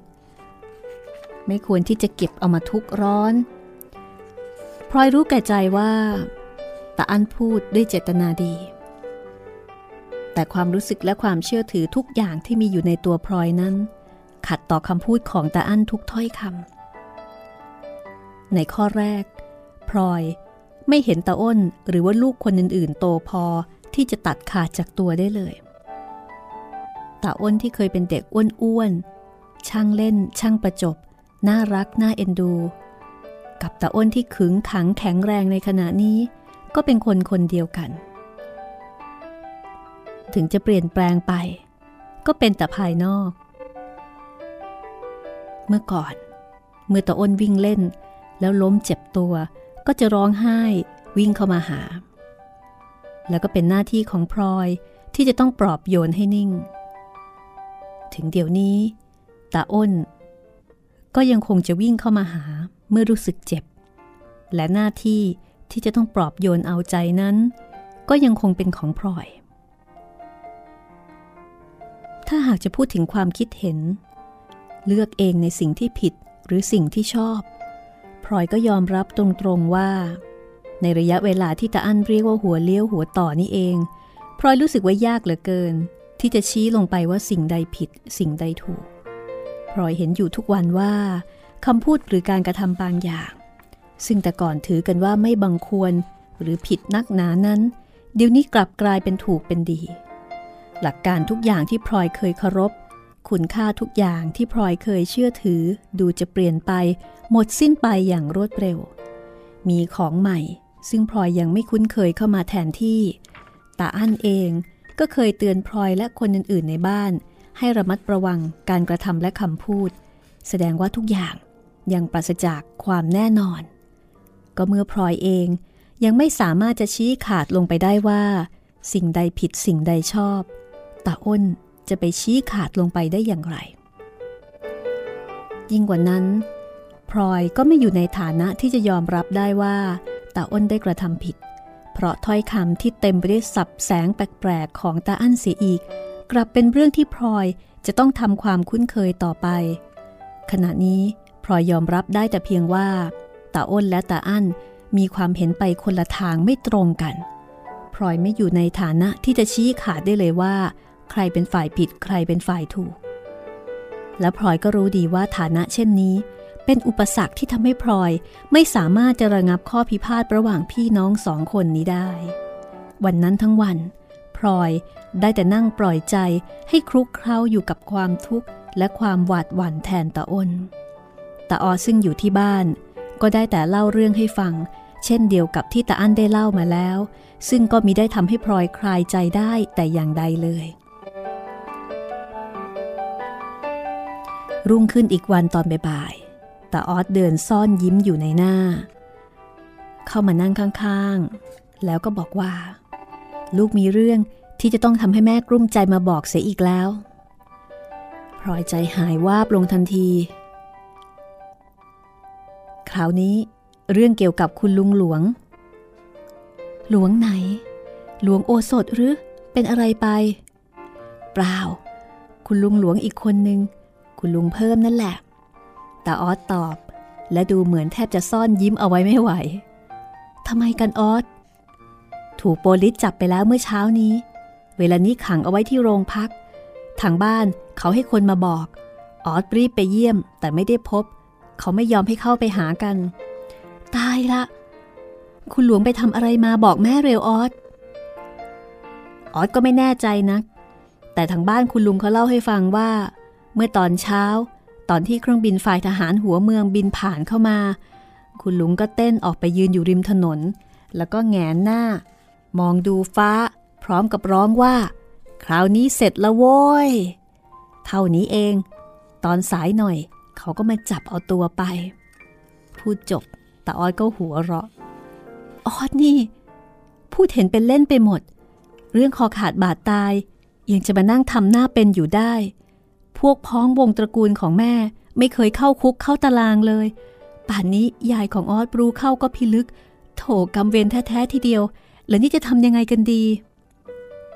ไม่ควรที่จะเก็บเอามาทุกร้อน พลอยรู้แก่ใจว่าตาอั้นพูดด้วยเจตนาดี แต่ความรู้สึกและความเชื่อถือทุกอย่างที่มีอยู่ในตัวพลอยนั้น ขัดต่อคำพูดของตาอันทุกถ้อยคำในข้อแรก พลอยไม่เห็นตาอ้นหรือว่าลูกคนอื่น ๆ โตพอที่จะตัดขาดจากตัวได้เลยตาอ้นที่เคยเป็นเด็กอ้วน ๆ ช่างเล่น ช่างประจบ น่ารัก น่าเอ็นดู กับตาอ้นที่ขึงขังแข็งแรงในขณะนี้ ก็เป็นคนคนเดียวกัน ถึงจะเปลี่ยนแปลงไป ก็เป็นแต่ภายนอก เมื่อก่อน เมื่อตาอ้นวิ่งเล่น แล้วล้มเจ็บตัว ก็จะร้องไห้วิ่งเข้ามาหา แล้วก็เป็นหน้าที่ของพลอยที่จะต้องปลอบโยนให้นิ่ง ถึงเดี๋ยวนี้ตาอ้น ก็ยังคงจะวิ่งเข้ามาหาเมื่อรู้สึกเจ็บ และหน้าที่ที่จะต้องปลอบโยนเอาใจนั้น ก็ยังคงเป็นของพลอย ถ้าหากจะพูดถึงความคิดเห็น เลือกเองในสิ่งที่ผิดหรือสิ่งที่ชอบ พลอยก็ยอมรับตรงๆว่า ในระยะเวลาที่ตาอั้นเรียกว่าหัวเลี้ยวหัวต่อนี่เอง พลอยรู้สึกว่ายากเหลือเกิน ที่จะชี้ลงไปว่าสิ่งใดผิด สิ่งใดถูก พลอยเห็นอยู่ทุกวันว่าคำพูดหรือการกระทำบางอย่าง ซึ่งแต่ก่อนถือกันว่าไม่บังควรหรือผิดนักหนานั้น เดี๋ยวนี้กลับกลายเป็นถูกเป็นดี หลักการทุกอย่างที่พลอยเคยเคารพ คุณค่าทุกอย่างที่พลอยเคยเชื่อถือ ดูจะเปลี่ยนไป หมดสิ้นไปอย่างรวดเร็ว มีของใหม่ ซึ่งพลอยยังไม่คุ้นเคยเข้ามาแทนที่ตาอั้นเองก็เคยเตือนพลอยและคนอื่นๆในบ้าน ให้ระมัดระวังการกระทำและคำพูด แสดงว่าทุกอย่างยังปราศจากความแน่นอน ก็เมื่อพลอยเองยังไม่สามารถจะชี้ขาดลงไปได้ว่า สิ่งใดผิดสิ่งใดชอบ ตาอ้นจะไปชี้ขาดลงไปได้อย่างไร ยิ่งกว่านั้นพลอยก็ไม่อยู่ในฐานะที่จะยอมรับได้ว่าตาอ้นได้กระทำผิด เพราะถ้อยคำที่เต็มไปด้วยสับแสงแปลกๆของตาอั้นเสียอีก กลับเป็นเรื่องที่พลอยจะต้องทำความคุ้นเคยต่อไป ขณะนี้พลอยยอมรับได้แต่เพียงว่าตาอ้นและตาอั้นมีความเห็นไปคนละทางไม่ตรงกันพลอยไม่อยู่ในฐานะที่จะชี้ขาดได้เลยว่า ใครเป็นฝ่ายผิดใครเป็นฝ่ายถูก และพลอยก็รู้ดีว่าฐานะเช่นนี้ เป็นอุปสรรคที่ทำให้พลอยไม่สามารถจะระงับข้อพิพาทระหว่างพี่น้องสองคนนี้ได้ วันนั้นทั้งวันพลอยได้แต่นั่งปล่อยใจให้คลุกเคล้าอยู่กับความทุกข์และความหวาดหวั่นแทนตาอ้นตาออซึ่งอยู่ที่บ้าน ก็ได้แต่เล่าเรื่องให้ฟัง เช่นเดียวกับที่ตาอั้นได้เล่ามาแล้ว ซึ่งก็มิได้ทำให้พลอยคลายใจได้แต่อย่างใดเลย รุ่งขึ้นอีกวันตอนบ่ายๆตาออสเดินซ่อนยิ้มอยู่ในหน้า เข้ามานั่งข้างๆ แล้วก็บอกว่า ลูกมีเรื่องที่จะต้องทำให้แม่กลุ้มใจมาบอกเสียอีกแล้วพลอยใจหายวาบลงทันที คราวนี้เรื่องเกี่ยวกับคุณลุงหลวง หลวงไหน หลวงโอสถหรือ เป็นอะไรไป เปล่า คุณลุงหลวงอีกคนหนึ่ง คุณลุงเพิ่มนั่นแหละตาออสตอบ และดูเหมือนแทบจะซ่อนยิ้มเอาไว้ไม่ไหวทำไมกันออสถูกโปลิสจับไปแล้วเมื่อเช้านี้ เวลานี้ขังเอาไว้ที่โรงพัก ทางบ้านเขาให้คนมาบอก ออสรีบไปเยี่ยม แต่ไม่ได้พบ เขาไม่ยอมให้เข้าไปหากัน ตายละ คุณหลวงไปทำอะไรมาบอกแม่เร็วออส ออสก็ไม่แน่ใจนะแต่ทางบ้านคุณลุงเขาเล่าให้ฟังว่า เมื่อตอนเช้า ตอนที่เครื่องบินฝ่ายทหารหัวเมืองบินผ่านเข้ามา คุณลุงก็เต้นออกไปยืนอยู่ริมถนน แล้วก็แงนหน้า มองดูฟ้า พร้อมกับร้องว่า คราวนี้เสร็จล้วโว้ย เท่านี้เอง ตอนสายหน่อย เขาก็มาจับเอาตัวไป พูดจบตาออดก็หัวเราะออดนี่ พูดเห็นเป็นเล่นไปหมด เรื่องคอขาดบาดตาย ยังจะมานั่งทำหน้าเป็นอยู่ได้ พวกพ้องวงตระกูลของแม่ ไม่เคยเข้าคุกเข้าตารางเลย ป่านนี้ยายของออดรู้เข้าก็พิลึก โถกำเวรแท้ๆทีเดียว แล้วนี่จะทำยังไงกันดี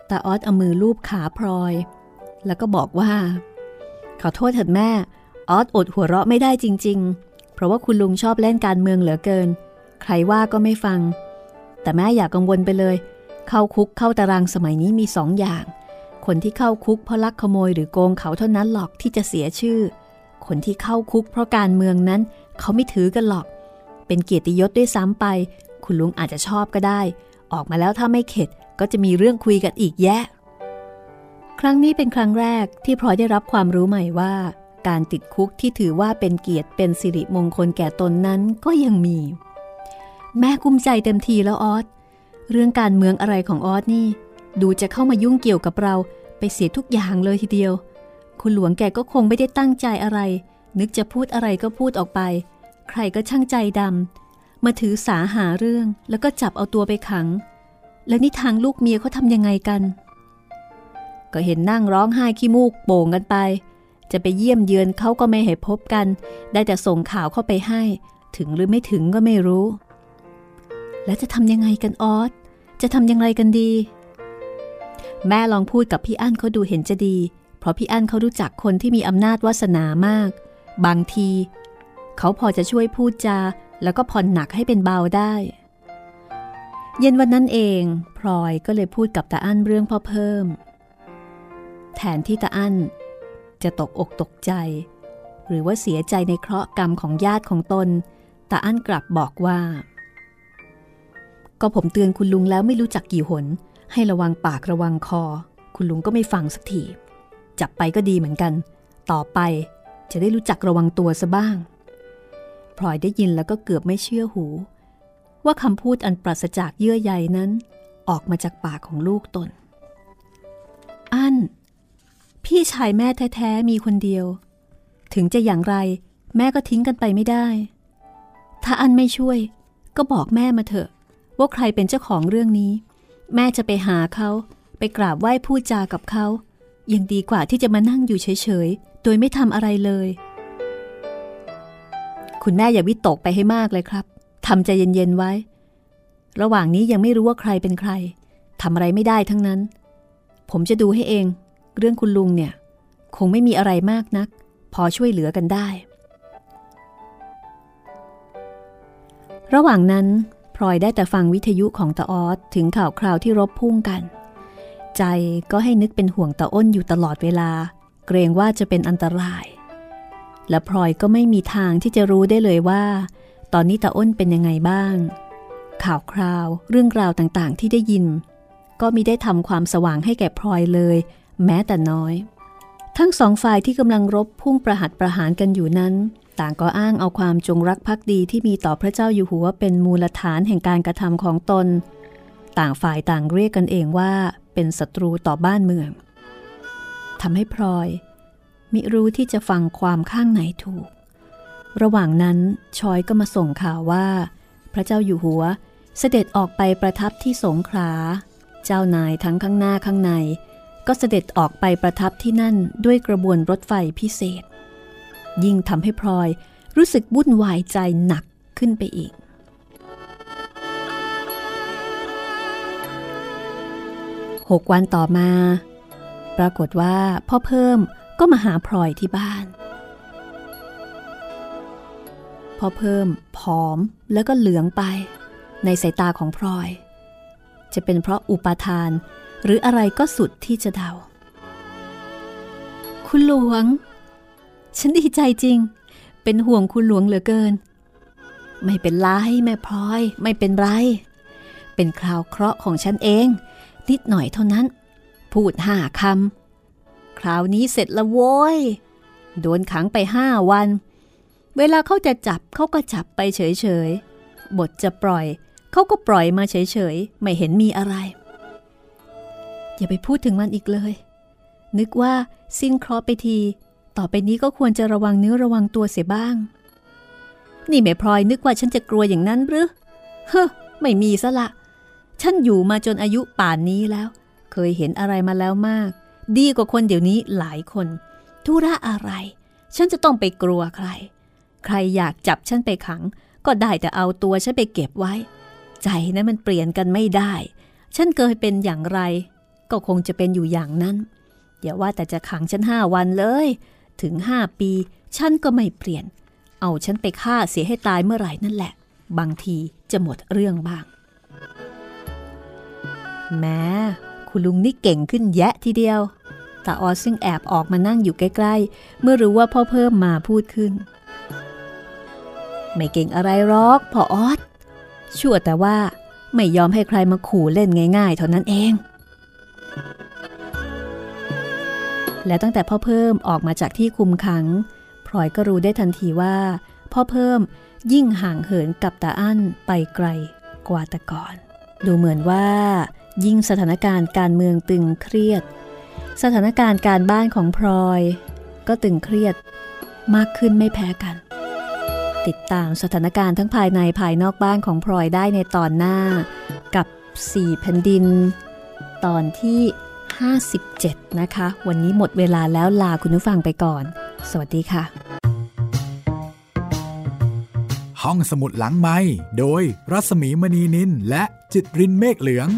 ตาออดเอามือลูบขาพลอย แล้วก็บอกว่า ขอโทษเถิดแม่ ออดอดหัวเราะไม่ได้จริง ๆ เพราะว่าคุณลุงชอบเล่นการเมืองเหลือเกิน ใครว่าก็ไม่ฟัง แต่แม่อย่ากกังวลไปเลย เข้าคุกเข้าตารางสมัยนี้มีสองอย่าง คนที่เข้าคุกเพราะลักขโมยหรือโกงเขาเท่านั้นหรอกที่จะเสียชื่อ คนที่เข้าคุกเพราะการเมืองนั้น เขาไม่ถือกันหรอก เป็นเกียรติยศด้วยซ้ำไป คุณลุงอาจจะชอบก็ได้ ออกมาแล้วถ้าไม่เข็ดก็จะมีเรื่องคุยกันอีกแยะ ครั้งนี้เป็นครั้งแรกที่พลอยได้รับความรู้ใหม่ว่า การติดคุกที่ถือว่าเป็นเกียรติเป็นสิริมงคลแก่ตนนั้นก็ยังมี แม่กุ้มใจเต็มทีแล้วออสเรื่องการเมืองอะไรของออสนี่ ดูจะเข้ามายุ่งเกี่ยวกับเราไปเสียทุกอย่างเลยทีเดียว คุณหลวงแกก็คงไม่ได้ตั้งใจอะไร นึกจะพูดอะไรก็พูดออกไป ใครก็ช่างใจดำมาถือสาหาเรื่องแล้วก็จับเอาตัวไปขัง แล้วนี่ทางลูกเมียเขาทำยังไงกัน ก็เห็นนั่งร้องไห้ขี้มูกโป่งกันไป จะไปเยี่ยมเยือนเขาก็ไม่ให้พบกัน ได้แต่ส่งข่าวเข้าไปให้ ถึงหรือไม่ถึงก็ไม่รู้ แล้วจะทำยังไงกันออสจะทำยังไงกันดี แม่ลองพูดกับพี่อั้นเขาดูเห็นจะดี เพราะพี่อั้นเขารู้จักคนที่มีอำนาจวาสนามาก บางที เขาพอจะช่วยพูดจา แล้วก็ผ่อนหนักให้เป็นเบาได้ เย็นวันนั้นเองพลอยก็เลยพูดกับตาอั้นเรื่องพ่อเพิ่ม แทนที่ตาอั้นจะตกอกตกใจ หรือว่าเสียใจในเคราะห์กรรมของญาติของตนตาอั้นกลับบอกว่า ก็ผมเตือนคุณลุงแล้วไม่รู้จักกี่หน ให้ระวังปากระวังคอ คุณลุงก็ไม่ฟังสักทีจับไปก็ดีเหมือนกัน ต่อไปจะได้รู้จักระวังตัวซะบ้างพลอยได้ยินแล้วก็เกือบไม่เชื่อหู ว่าคำพูดอันปราศจากเยื่อใยนั้น ออกมาจากปากของลูกตน อัน พี่ชายแม่แท้ๆมีคนเดียว ถึงจะอย่างไรแม่ก็ทิ้งกันไปไม่ได้ ถ้าอันไม่ช่วย ก็บอกแม่มาเถอะ ว่าใครเป็นเจ้าของเรื่องนี้ แม่จะไปหาเขาไปกราบไหว้พูดจากับเขายังดีกว่าที่จะมานั่งอยู่เฉยๆ โดยไม่ทำอะไรเลย คุณแม่อย่าวิตกไปให้มากเลยครับทำใจเย็นๆไว้ ระหว่างนี้ยังไม่รู้ว่าใครเป็นใครทำอะไรไม่ได้ทั้งนั้น ผมจะดูให้เอง เรื่องคุณลุงเนี่ย คงไม่มีอะไรมากนัก พอช่วยเหลือกันได้ ระหว่างนั้น พลอยได้แต่ฟังวิทยุของตาออสถึงข่าวคราวที่รบพุ่งกัน ใจก็ให้นึกเป็นห่วงตาอ้นอยู่ตลอดเวลา เกรงว่าจะเป็นอันตราย และพลอยก็ไม่มีทางที่จะรู้ได้เลยว่า ตอนนี้ตาอ้นเป็นยังไงบ้าง ข่าวคราวเรื่องราวต่างๆ ที่ได้ยิน ก็มิได้ทำความสว่างให้แก่พลอยเลย แม้แต่น้อย ทั้งสองฝ่ายที่กำลังรบพุ่งประหัตประหารกันอยู่นั้น ต่างก็อ้างเอาความจงรักภักดีที่มีต่อพระเจ้าอยู่หัวเป็นมูลฐานแห่งการกระทำของตน ต่างฝ่ายต่างเรียกกันเองว่าเป็นศัตรูต่อบ้านเมืองทำให้พลอย มิรู้ที่จะฟังความข้างไหนถูก ระหว่างนั้นชอยก็มาส่งข่าวว่า พระเจ้าอยู่หัวเสด็จออกไปประทับที่สงขลา เจ้านายทั้งข้างหน้าข้างใน ก็เสด็จออกไปประทับที่นั่นด้วยกระบวนรถไฟพิเศษ ยิ่งทำให้พลอยรู้สึกวุ่นวายใจหนักขึ้นไปอีก หกวันต่อมา ปรากฏว่าพ่อเพิ่มก็มาหาพลอยที่บ้าน พ่อเพิ่มผอมแล้วก็เหลืองไป ในสายตาของพลอย จะเป็นเพราะอุปาทาน หรืออะไรก็สุดที่จะเดา คุณหลวง ฉันดีใจจริง เป็นห่วงคุณหลวงเหลือเกิน ไม่เป็นไรแม่พลอย ไม่เป็นไร เป็นคราวเคราะห์ของฉันเอง นิดหน่อยเท่านั้น พูดห้าคำคราวนี้เสร็จละโว้ย โดนขังไปห้าวัน เวลาเขาจะจับเขาก็จับไปเฉยๆ บทจะปล่อยเขาก็ปล่อยมาเฉยๆ ไม่เห็นมีอะไร อย่าไปพูดถึงมันอีกเลย นึกว่าสิ้นเคราะห์ไปที ต่อไปนี้ก็ควรจะระวังเนื้อระวังตัวเสียบ้าง นี่แม่พลอยนึกว่าฉันจะกลัวอย่างนั้นหรือ เฮ้อไม่มีซะละ ฉันอยู่มาจนอายุป่านนี้แล้ว เคยเห็นอะไรมาแล้วมาก ดีกว่าคนเดี๋ยวนี้หลายคน ธุระอะไร ฉันจะต้องไปกลัวใคร ใครอยากจับฉันไปขัง ก็ได้แต่เอาตัวฉันไปเก็บไว้ ใจนั้นมันเปลี่ยนกันไม่ได้ ฉันเคยเป็นอย่างไร ก็คงจะเป็นอยู่อย่างนั้นอย่าว่าแต่จะขังฉันห้าวันเลย ถึงห้าปี ฉันก็ไม่เปลี่ยน เอาฉันไปฆ่าเสียให้ตายเมื่อไหร่นั่นแหละ บางทีจะหมดเรื่องบ้าง แม้คุณลุงนี่เก่งขึ้นแยะทีเดียวตาออซึ่งแอบออกมานั่งอยู่ใกล้ๆ เมื่อรู้ว่าพ่อเพิ่มมาพูดขึ้น ไม่เก่งอะไรหรอกพ่อออสชั่วแต่ว่าไม่ยอมให้ใครมาขู่เล่นง่าย ๆ เท่านั้นเอง และตั้งแต่พ่อเพิ่มออกมาจากที่คุมขังพลอยก็รู้ได้ทันทีว่า พ่อเพิ่มยิ่งห่างเหินกับตาอั้นไปไกลกว่าแต่ก่อน ดูเหมือนว่า ยิ่งสถานการณ์การเมืองตึงเครียด สถานการณ์การบ้านของพลอย ก็ตึงเครียดมากขึ้นไม่แพ้กัน ติดตามสถานการณ์ทั้งภายในภายนอกบ้านของพลอยได้ในตอนหน้า กับ 4 แผ่นดิน ตอนที่ 57 นะคะ วันนี้หมดเวลาแล้วลาคุณผู้ฟังไปก่อน สวัสดีค่ะ ห้องสมุดหลังไม้โดยรัสมีมณีนินและจิตรินเมฆเหลือง